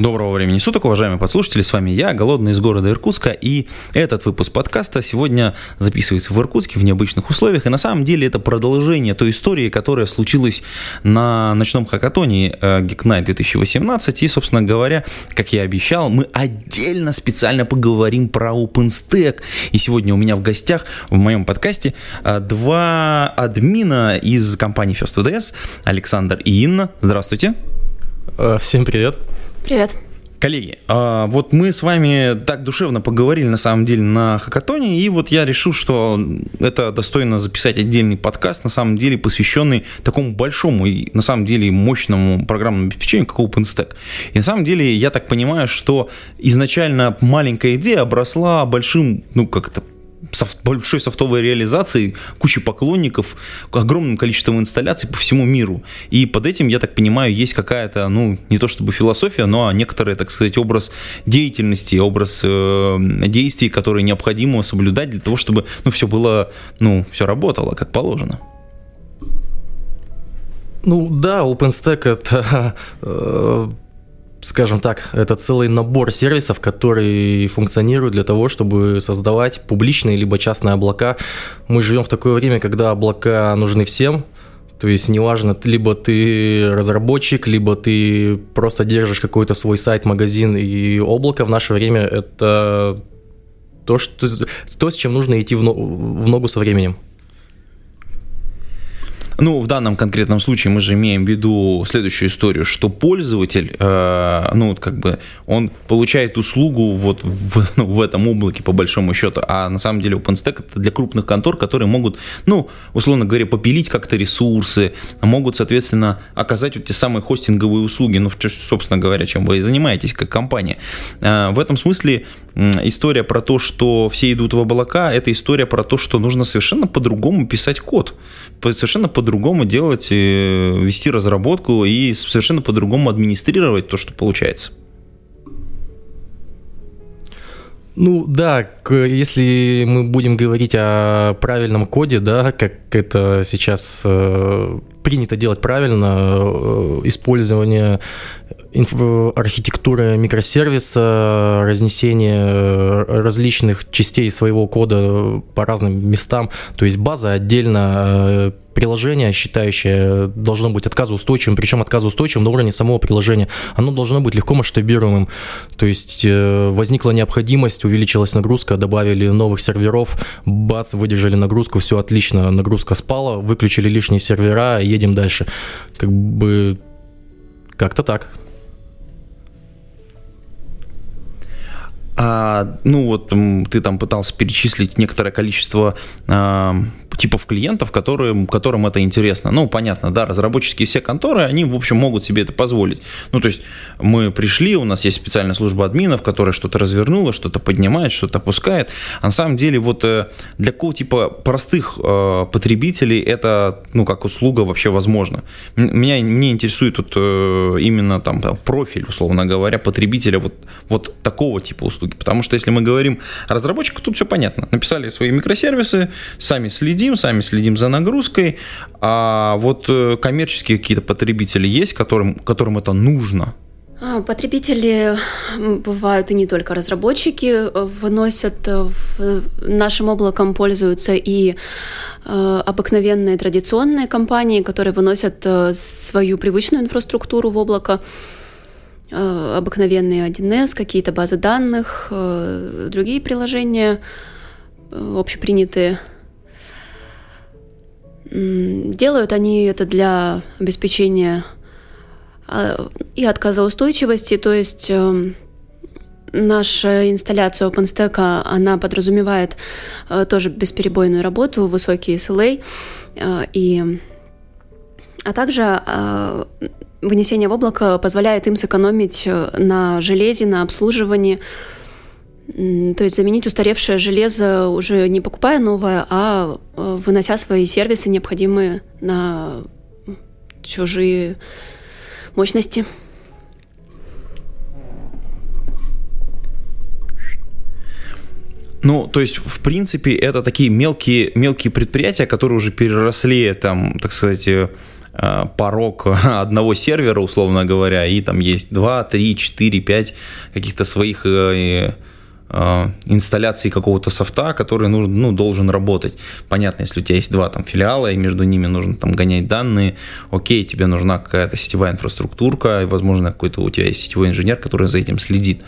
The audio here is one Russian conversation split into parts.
Доброго времени суток, уважаемые подслушатели, с вами я, Голодный из города Иркутска, и этот выпуск подкаста сегодня записывается в Иркутске в необычных условиях, и на самом деле это продолжение той истории, которая случилась на ночном хакатоне Geek Night 2018, и, собственно говоря, как я обещал, мы отдельно специально поговорим про OpenStack, и сегодня у меня в гостях в моем подкасте э, два админа из компании FirstVDS, Александр и Инна, здравствуйте. Э, Всем привет. Привет. Коллеги, а, вот мы с вами так душевно поговорили на самом деле на хакатоне, и вот я решил, что это достойно записать отдельный подкаст, на самом деле посвященный такому большому и на самом деле мощному программному обеспечению, как OpenStack. И на самом деле я так понимаю, что изначально маленькая идея обросла большим, ну как это софт, большой софтовой реализацией, кучей поклонников, огромным количеством инсталляций по всему миру. И под этим, я так понимаю, есть какая-то, ну, не то чтобы философия, но некоторый, так сказать, образ деятельности, образ э, действий, которые необходимо соблюдать для того, чтобы, ну, все было, ну, все работало как положено. Ну да, OpenStack это, э, скажем так, это целый набор сервисов, который функционирует для того, чтобы создавать публичные либо частные облака. Мы живем в такое время, когда облака нужны всем, то есть неважно, либо ты разработчик, либо ты просто держишь какой-то свой сайт, магазин, и облако в наше время это то, что, то с чем нужно идти в ногу со временем. Ну, в данном конкретном случае мы же имеем в виду следующую историю, что пользователь, э, ну, как бы, он получает услугу вот в, ну, в этом облаке, по большому счету, а на самом деле OpenStack это для крупных контор, которые могут, ну, условно говоря, попилить как-то ресурсы, могут, соответственно, оказать вот те самые хостинговые услуги, ну, собственно говоря, чем вы и занимаетесь как компания. Э, в этом смысле история про то, что все идут в облака, это история про то, что нужно совершенно по-другому писать код, совершенно по-другому делать, э, вести разработку и совершенно по-другому администрировать то, что получается. Ну да, если мы будем говорить о правильном коде, да, как это сейчас э, принято делать правильно, э, использование архитектуры микросервиса, разнесение различных частей своего кода по разным местам, то есть база отдельно, приложение, считающее, должно быть отказоустойчивым, причем отказоустойчивым на уровне самого приложения. Оно должно быть легко масштабируемым. То есть э, возникла необходимость, увеличилась нагрузка, добавили новых серверов, бац, выдержали нагрузку, все отлично, нагрузка спала, выключили лишние сервера, едем дальше. Как бы как-то так. А, ну вот ты там пытался перечислить некоторое количество а, типов клиентов, которые, которым это интересно. Ну, понятно, да, разработческие все конторы, они, в общем, могут себе это позволить. Ну, то есть мы пришли, у нас есть специальная служба админов, которая что-то развернула, что-то поднимает, что-то опускает. А на самом деле вот э, для какого типа простых э, потребителей это, ну, как услуга вообще возможно. Меня не интересует вот э, именно там профиль, условно говоря, потребителя вот, вот такого типа услуги. Потому что если мы говорим о разработчиках, тут все понятно. Написали свои микросервисы, сами следим, следим, сами следим за нагрузкой, а вот э, коммерческие какие-то потребители есть, которым, которым это нужно? А, потребители бывают и не только разработчики, э, выносят э, в нашим облаком пользуются и обыкновенные традиционные компании, которые выносят свою привычную инфраструктуру в облако, обыкновенные 1С, какие-то базы данных, другие приложения общепринятые – Делают они это для обеспечения а, и отказоустойчивости, то есть эм, наша инсталляция OpenStack, она подразумевает э, тоже бесперебойную работу, высокий SLA, э, и, а также э, вынесение в облако позволяет им сэкономить на железе, на обслуживании, То есть заменить устаревшее железо уже не покупая новое, а э, вынося свои сервисы, необходимые на чужие мощности. Ну, то есть, в принципе, это такие мелкие, мелкие предприятия, которые уже переросли, там, так сказать, э, порог одного сервера, условно говоря, и там есть 2, 3, 4, 5 каких-то своих э, э, инсталляций какого-то софта, который нужен, ну, должен работать. Понятно, если у тебя есть два там филиала, и между ними нужно там гонять данные, окей, тебе нужна какая-то сетевая инфраструктурка, и, возможно, какой-то у тебя есть сетевой инженер, который за этим следит.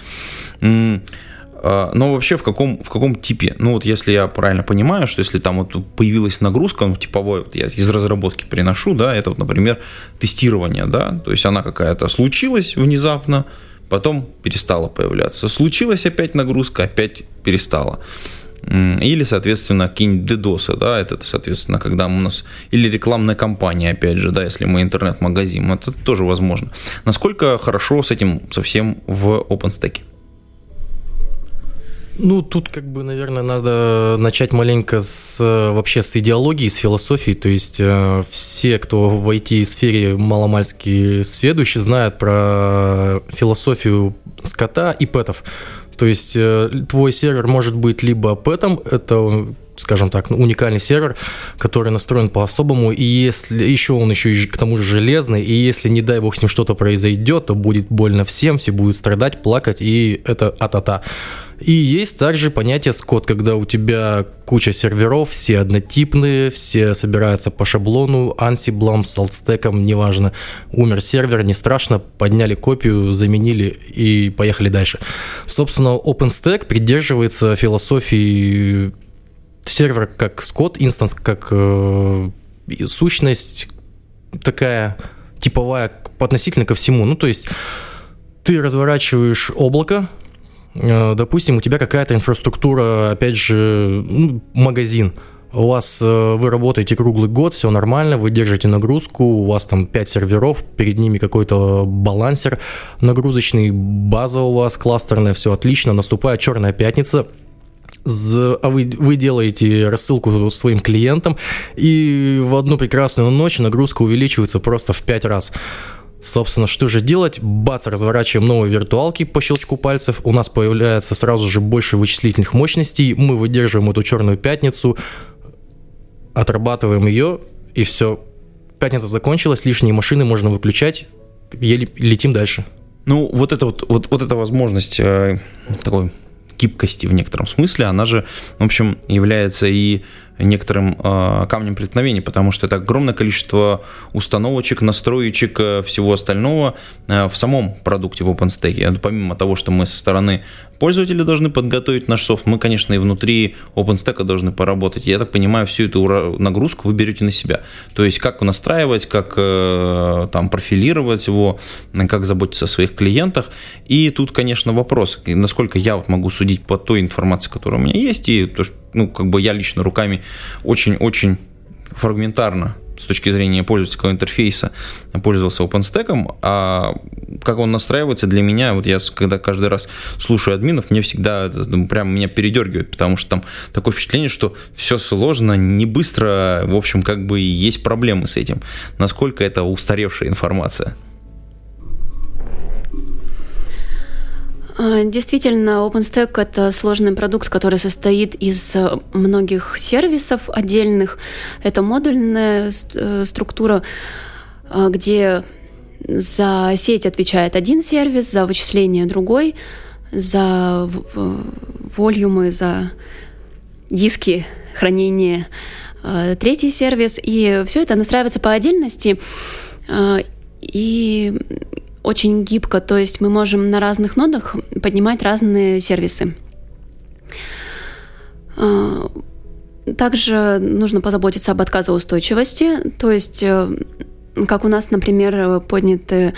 А, но вообще в каком, в каком типе? Ну вот если я правильно понимаю, что если там вот появилась нагрузка, ну, типовой, вот я из разработки приношу, да, это вот, например, тестирование, да, то есть она какая-то случилась внезапно, потом перестала появляться. Случилась опять нагрузка, опять перестала. Или, соответственно, какие-нибудь DDoS, да, это, соответственно, когда у нас, или рекламная кампания, опять же, да, если мы интернет-магазин, это тоже возможно. Насколько хорошо с этим совсем в OpenStack? Ну, тут как бы, наверное, надо начать маленько с вообще с идеологии, с философии. То есть э, все, кто в IT-сфере маломальски сведущие, знают про философию скота и пэтов. То есть э, твой сервер может быть либо пэтом, это скажем так, уникальный сервер, который настроен по-особому, и если еще он еще и к тому же железный, и если, не дай бог, с ним что-то произойдет, то будет больно всем, все будут страдать, плакать, и это а-та-та. И есть также понятие скот, когда у тебя куча серверов, все однотипные, все собираются по шаблону, ансиблом, солтстеком, неважно. Умер сервер, не страшно, подняли копию, заменили и поехали дальше. Собственно, OpenStack придерживается философии сервер как скот, инстанс как э, сущность такая типовая относительно ко всему. Ну, то есть ты разворачиваешь облако, допустим, у тебя какая-то инфраструктура, опять же, ну, магазин, у вас э, вы работаете круглый год, все нормально, вы держите нагрузку, у вас там 5 серверов, перед ними какой-то балансер нагрузочный, база у вас кластерная, все отлично, наступает черная пятница, а вы, вы делаете рассылку своим клиентам, и в одну прекрасную ночь нагрузка увеличивается просто в 5 раз. Собственно, что же делать? Бац, разворачиваем новые виртуалки по щелчку пальцев. У нас появляется сразу же больше вычислительных мощностей. Мы выдерживаем эту черную пятницу, отрабатываем ее, и все. Пятница закончилась, лишние машины можно выключать, еле летим дальше. Ну, вот это вот, вот, вот эта возможность э, такой гибкости в некотором смысле, она же, в общем, является и некоторым э, камнем преткновения, потому что это огромное количество установочек, настроечек, э, всего остального э, в самом продукте в OpenStack. Помимо того, что мы со стороны пользователи должны подготовить наш софт, мы, конечно, и внутри OpenStack должны поработать. Я так понимаю, всю эту нагрузку вы берете на себя. То есть, как настраивать, как э, там профилировать его, как заботиться о своих клиентах. И тут, конечно, вопрос, насколько я вот могу судить по той информации, которая у меня есть, и то, что, ну, как бы я лично руками очень-очень фрагментарно с точки зрения пользовательского интерфейса пользовался OpenStack, а как он настраивается для меня, вот я когда каждый раз слушаю админов, мне всегда ну, прям меня передергивает, потому что там такое впечатление, что все сложно, не быстро, в общем, как бы есть проблемы с этим. Насколько это устаревшая информация? Действительно, OpenStack — это сложный продукт, который состоит из э, многих сервисов отдельных. Это модульная э, структура, э, где за сеть отвечает один сервис, за вычисление другой, за волюмы, за диски хранения третий сервис. И все это настраивается по отдельности. И очень гибко, то есть мы можем на разных нодах поднимать разные сервисы. А, также нужно позаботиться об отказоустойчивости, то есть э, как у нас, например, подняты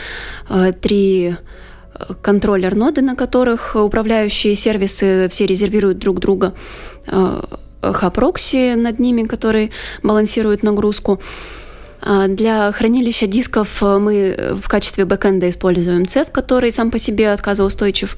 э, три э, контроллер-ноды, на которых управляющие сервисы все резервируют друг друга, HAProxy над ними, который балансирует нагрузку. А, для хранилища дисков э, мы в качестве бэкэнда используем Ceph, который сам по себе отказоустойчив.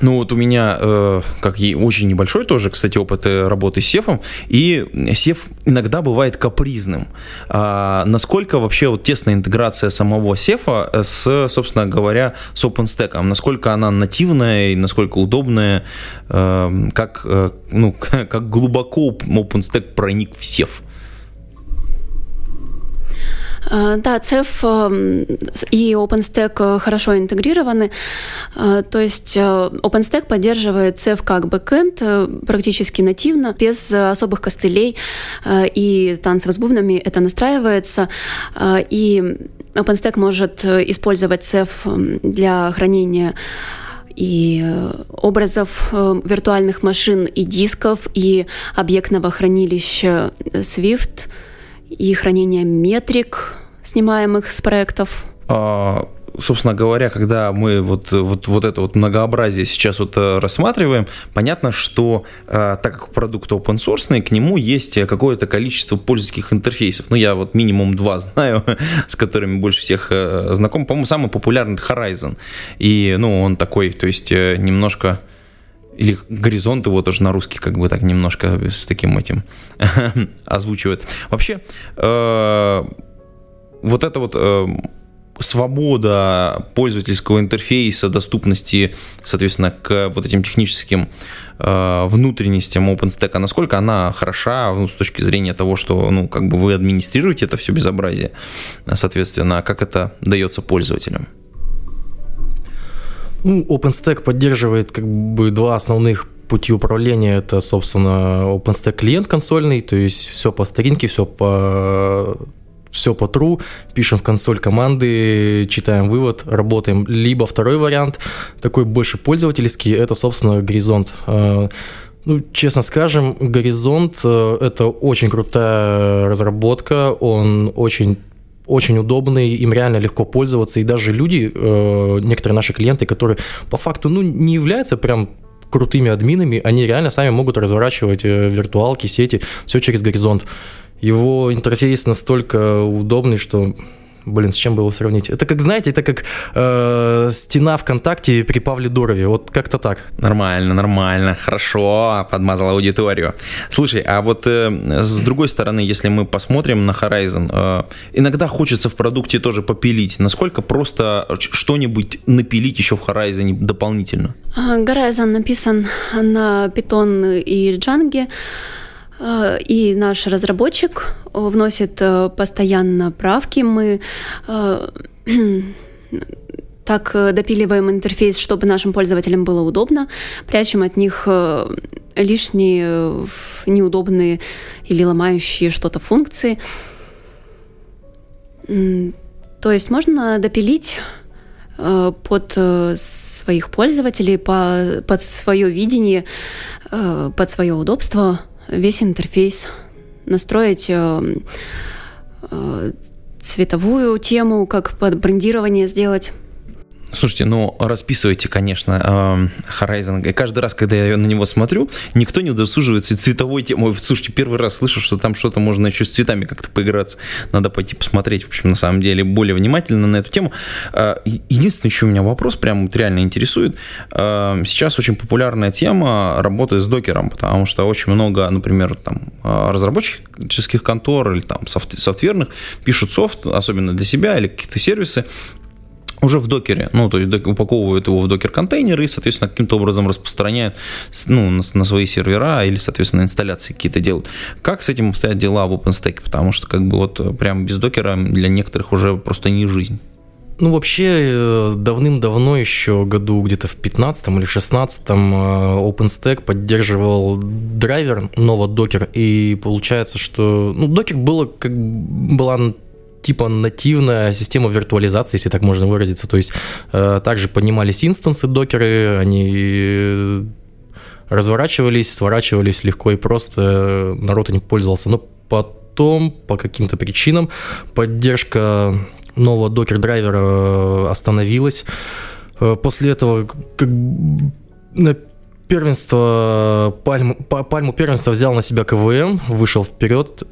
Ну вот у меня, э, как и очень небольшой тоже, кстати, опыт э, работы с Ceph ом, и Ceph иногда бывает капризным. А насколько вообще вот тесная интеграция самого сефа с, собственно говоря, с OpenStack, насколько она нативная и насколько удобная, э, как, э, ну, как глубоко OpenStack проник в сеф? Э, да, CEF эм, и OpenStack хорошо интегрированы. Э, то есть э, OpenStack поддерживает CEF как бэкэнд практически нативно, без особых костылей и танцев с бубнами это настраивается. И OpenStack может использовать CEF для хранения и образов виртуальных машин, и дисков, и объектного хранилища Swift – и хранение метрик, снимаемых с проектов? А, собственно говоря, когда мы вот, вот, вот это вот многообразие сейчас вот э, рассматриваем, понятно, что э, так как продукт open source, к нему есть какое-то количество пользовательских интерфейсов. Ну, я вот минимум два знаю, с которыми больше всех э, знаком. По-моему, самый популярный Horizon. И, ну, он такой, то есть немножко или горизонт его тоже на русский как бы так немножко с таким этим озвучивает. Вообще, э, вот это вот э, свобода пользовательского интерфейса, доступности, соответственно, к вот этим техническим э, внутренностям OpenStack, насколько она хороша ну, с точки зрения того, что ну, как бы вы администрируете это все безобразие, соответственно, как это дается пользователям? Ну, OpenStack поддерживает как бы два основных пути управления. Это, собственно, OpenStack клиент консольный, то есть все по старинке, все по все по true, пишем в консоль команды, читаем вывод, работаем. Либо второй вариант, такой больше пользовательский, это, собственно, горизонт. А, ну, честно скажем, горизонт э, это очень крутая разработка, он очень очень удобный, им реально легко пользоваться, и даже люди, э, некоторые наши клиенты, которые по факту ну, не являются прям крутыми админами, они реально сами могут разворачивать э, виртуалки, сети, все через горизонт. Его интерфейс настолько удобный, что Блин, с чем бы его сравнить? Это как, знаете, это как э, стена ВКонтакте при Павле Дурове. Вот как-то так. Нормально, нормально. Хорошо, подмазал аудиторию. Слушай, а вот э, с другой стороны, если мы посмотрим на Horizon, э, иногда хочется в продукте тоже попилить. Насколько просто что-нибудь напилить еще в Horizon дополнительно? Horizon написан на Python и Django. Э, и наш разработчик вносит э, постоянно правки. Мы э, так допиливаем интерфейс, чтобы нашим пользователям было удобно, прячем от них лишние неудобные или ломающие что-то функции. То есть можно допилить под своих пользователей, под свое видение, под свое удобство весь интерфейс, настроить э, э, цветовую тему, как под брендирование сделать. Слушайте, ну расписывайте, конечно, Horizon. И каждый раз, когда я на него смотрю, никто не удосуживается цветовой темой. Слушайте, первый раз слышу, что там что-то можно еще с цветами как-то поиграться. Надо пойти посмотреть, в общем, на самом деле, более внимательно на эту тему. А, единственный еще у меня вопрос, прям вот реально интересует. А, сейчас очень популярная тема работы с докером, потому что очень много, например, там а, разработческих контор или там софтверных пишут софт, особенно для себя или какие-то сервисы, уже в докере, ну, то есть упаковывают его в докер-контейнеры и, соответственно, каким-то образом распространяют ну, на, на свои сервера или, соответственно, инсталляции какие-то делают. Как с этим обстоят дела в OpenStack? Потому что, как бы, вот прям без докера для некоторых уже просто не жизнь. Ну, вообще, э, давным-давно, еще году где-то в 15 или 16 э, OpenStack поддерживал драйвер Nova Docker, и получается, что ну, Docker было, как была типа нативная система виртуализации, если так можно выразиться. То есть э, также поднимались инстансы докеры, они разворачивались, сворачивались легко и просто, народ им пользовался. Но потом по каким-то причинам поддержка нового докер-драйвера э, остановилась. Э, после этого как на первенство, пальму, пальму первенства взял на себя КВМ, вышел вперед,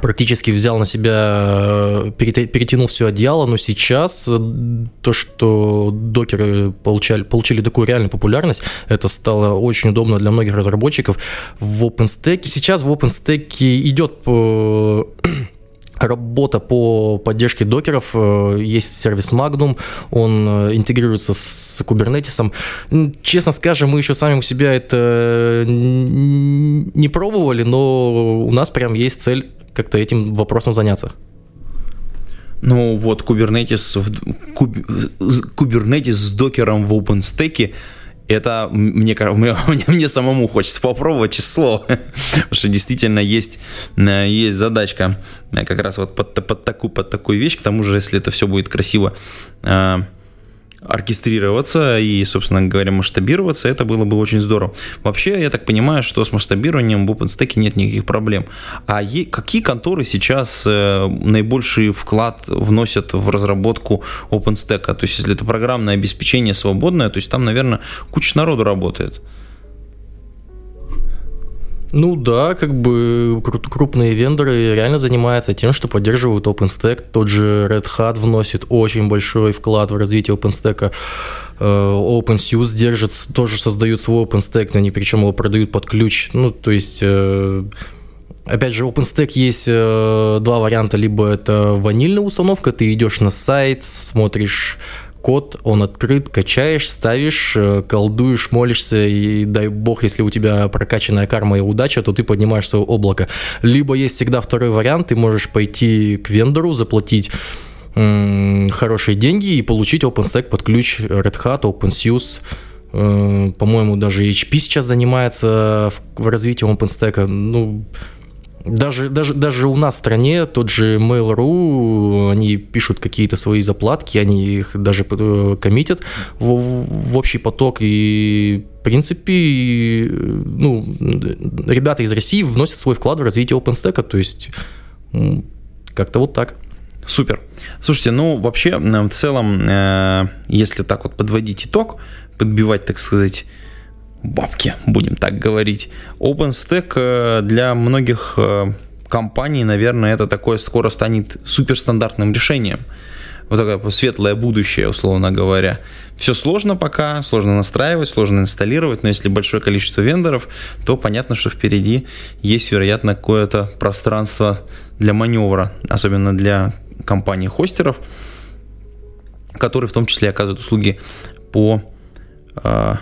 практически взял на себя, перетянул все одеяло, но сейчас то, что докеры получали, получили такую реальную популярность, это стало очень удобно для многих разработчиков в OpenStack. Сейчас в OpenStack идет работа по поддержке докеров. Э, есть сервис Magnum, он э, интегрируется с Kubernetes. Честно скажем, мы еще сами у себя это не пробовали, но у нас прям есть цель как-то этим вопросом заняться. Ну вот Kubernetes, Kubernetes с докером в OpenStack это мне, мне, мне самому хочется попробовать число, потому что действительно есть, э, есть задачка э, как раз вот под, под, такую, под такую вещь, к тому же, если это все будет красиво э, оркестрироваться и, собственно говоря, масштабироваться, это было бы очень здорово. Вообще, я так понимаю, что с масштабированием в OpenStack нет никаких проблем. А е- какие конторы сейчас э, наибольший вклад вносят в разработку OpenStack? То есть, если это программное обеспечение свободное, то есть там, наверное, куча народу работает. Ну да, как бы крупные вендоры реально занимаются тем, что поддерживают OpenStack. Тот же Red Hat вносит очень большой вклад в развитие OpenStack. Э, OpenSUSE держит, тоже создают свой OpenStack, они причем его продают под ключ. Ну, то есть э, Опять же, OpenStack есть э, два варианта. Либо это ванильная установка, ты идешь на сайт, смотришь код, он открыт, качаешь, ставишь, э, колдуешь, молишься, и дай бог, если у тебя прокачанная карма и удача, то ты поднимаешь свое облако. Либо есть всегда второй вариант, ты можешь пойти к вендору, заплатить хорошие деньги и получить OpenStack под ключ Red Hat, OpenSUSE, э, по-моему, даже HP сейчас занимается в развитии OpenStack. Ну, даже, даже, даже у нас в стране тот же Mail.ru, они пишут какие-то свои заплатки, они их даже э, коммитят в, в общий поток, и в принципе, ну, ребята из России вносят свой вклад в развитие OpenStack, то есть как-то вот так. Супер. Слушайте, ну вообще в целом, э, если так вот подводить итог, подбивать, так сказать, бабки, будем так говорить. OpenStack э, для многих э, компаний, наверное, это такое скоро станет суперстандартным решением. Вот такое светлое будущее, условно говоря. Все сложно пока, сложно настраивать, сложно инсталлировать, но если большое количество вендоров, то понятно, что впереди есть, вероятно, какое-то пространство для маневра, особенно для компаний-хостеров, которые в том числе оказывают услуги по э,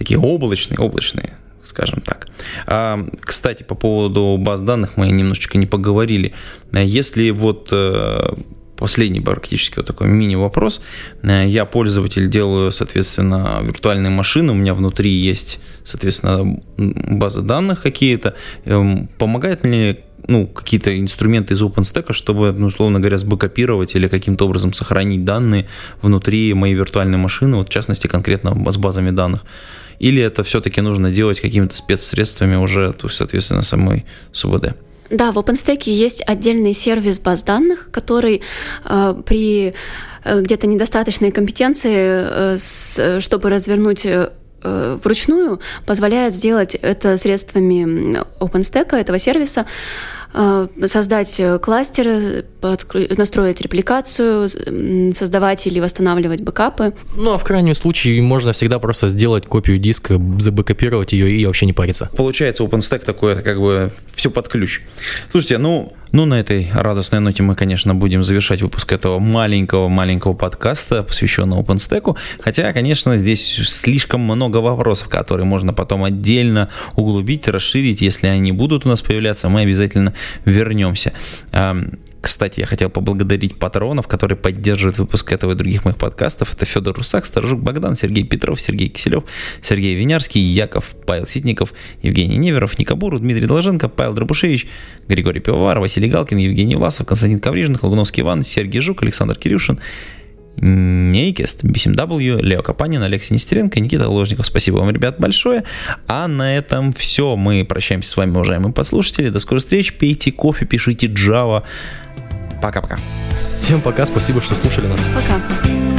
такие облачные, облачные, скажем так. А, кстати, по поводу баз данных мы немножечко не поговорили. Если вот э, последний практически вот такой мини-вопрос. Э, я пользователь, делаю, соответственно, виртуальные машины, у меня внутри есть, соответственно, базы данных какие-то. Эм, помогает мне ну, какие-то инструменты из OpenStack, чтобы, ну, условно говоря, сбэкопировать или каким-то образом сохранить данные внутри моей виртуальной машины, вот в частности конкретно с базами данных или это все-таки нужно делать какими-то спецсредствами уже, то есть, соответственно, самой СУБД? Да, в OpenStack есть отдельный сервис баз данных, который э, при э, где-то недостаточной компетенции, э, с, чтобы развернуть э, вручную, позволяет сделать это средствами OpenStack, этого сервиса, создать э, кластеры, настроить репликацию, создавать или восстанавливать бэкапы. Ну, а в крайнем случае можно всегда просто сделать копию диска, забэкопировать ее и вообще не париться. Получается, OpenStack такое, как бы все под ключ. Слушайте, ну, ну, на этой радостной ноте мы, конечно, будем завершать выпуск этого маленького-маленького подкаста, посвященного OpenStack. Хотя, конечно, здесь слишком много вопросов, которые можно потом отдельно углубить, расширить. Если они будут у нас появляться, мы обязательно вернемся. Кстати, я хотел поблагодарить патронов, которые поддерживают выпуск этого и других моих подкастов. Это Федор Русак, Сторожук Богдан, Сергей Петров, Сергей Киселев, Сергей Винярский, Яков, Павел Ситников, Евгений Неверов, Никобуру, Дмитрий Долженко, Павел Дробушевич, Григорий Пивовар, Василий Галкин, Евгений Власов, Константин Коврижин, Логуновский Иван, Сергей Жук, Александр Кирюшин, Нейкест, BSMW, Лео Капанин, Алексей Нестеренко, Никита Ложников. Спасибо вам, ребят, большое. А на этом все. Мы прощаемся с вами, уважаемые подслушатели. До скорых встреч. Пейте кофе, пишите Java. Пока-пока. Всем пока, спасибо, что слушали нас. Пока.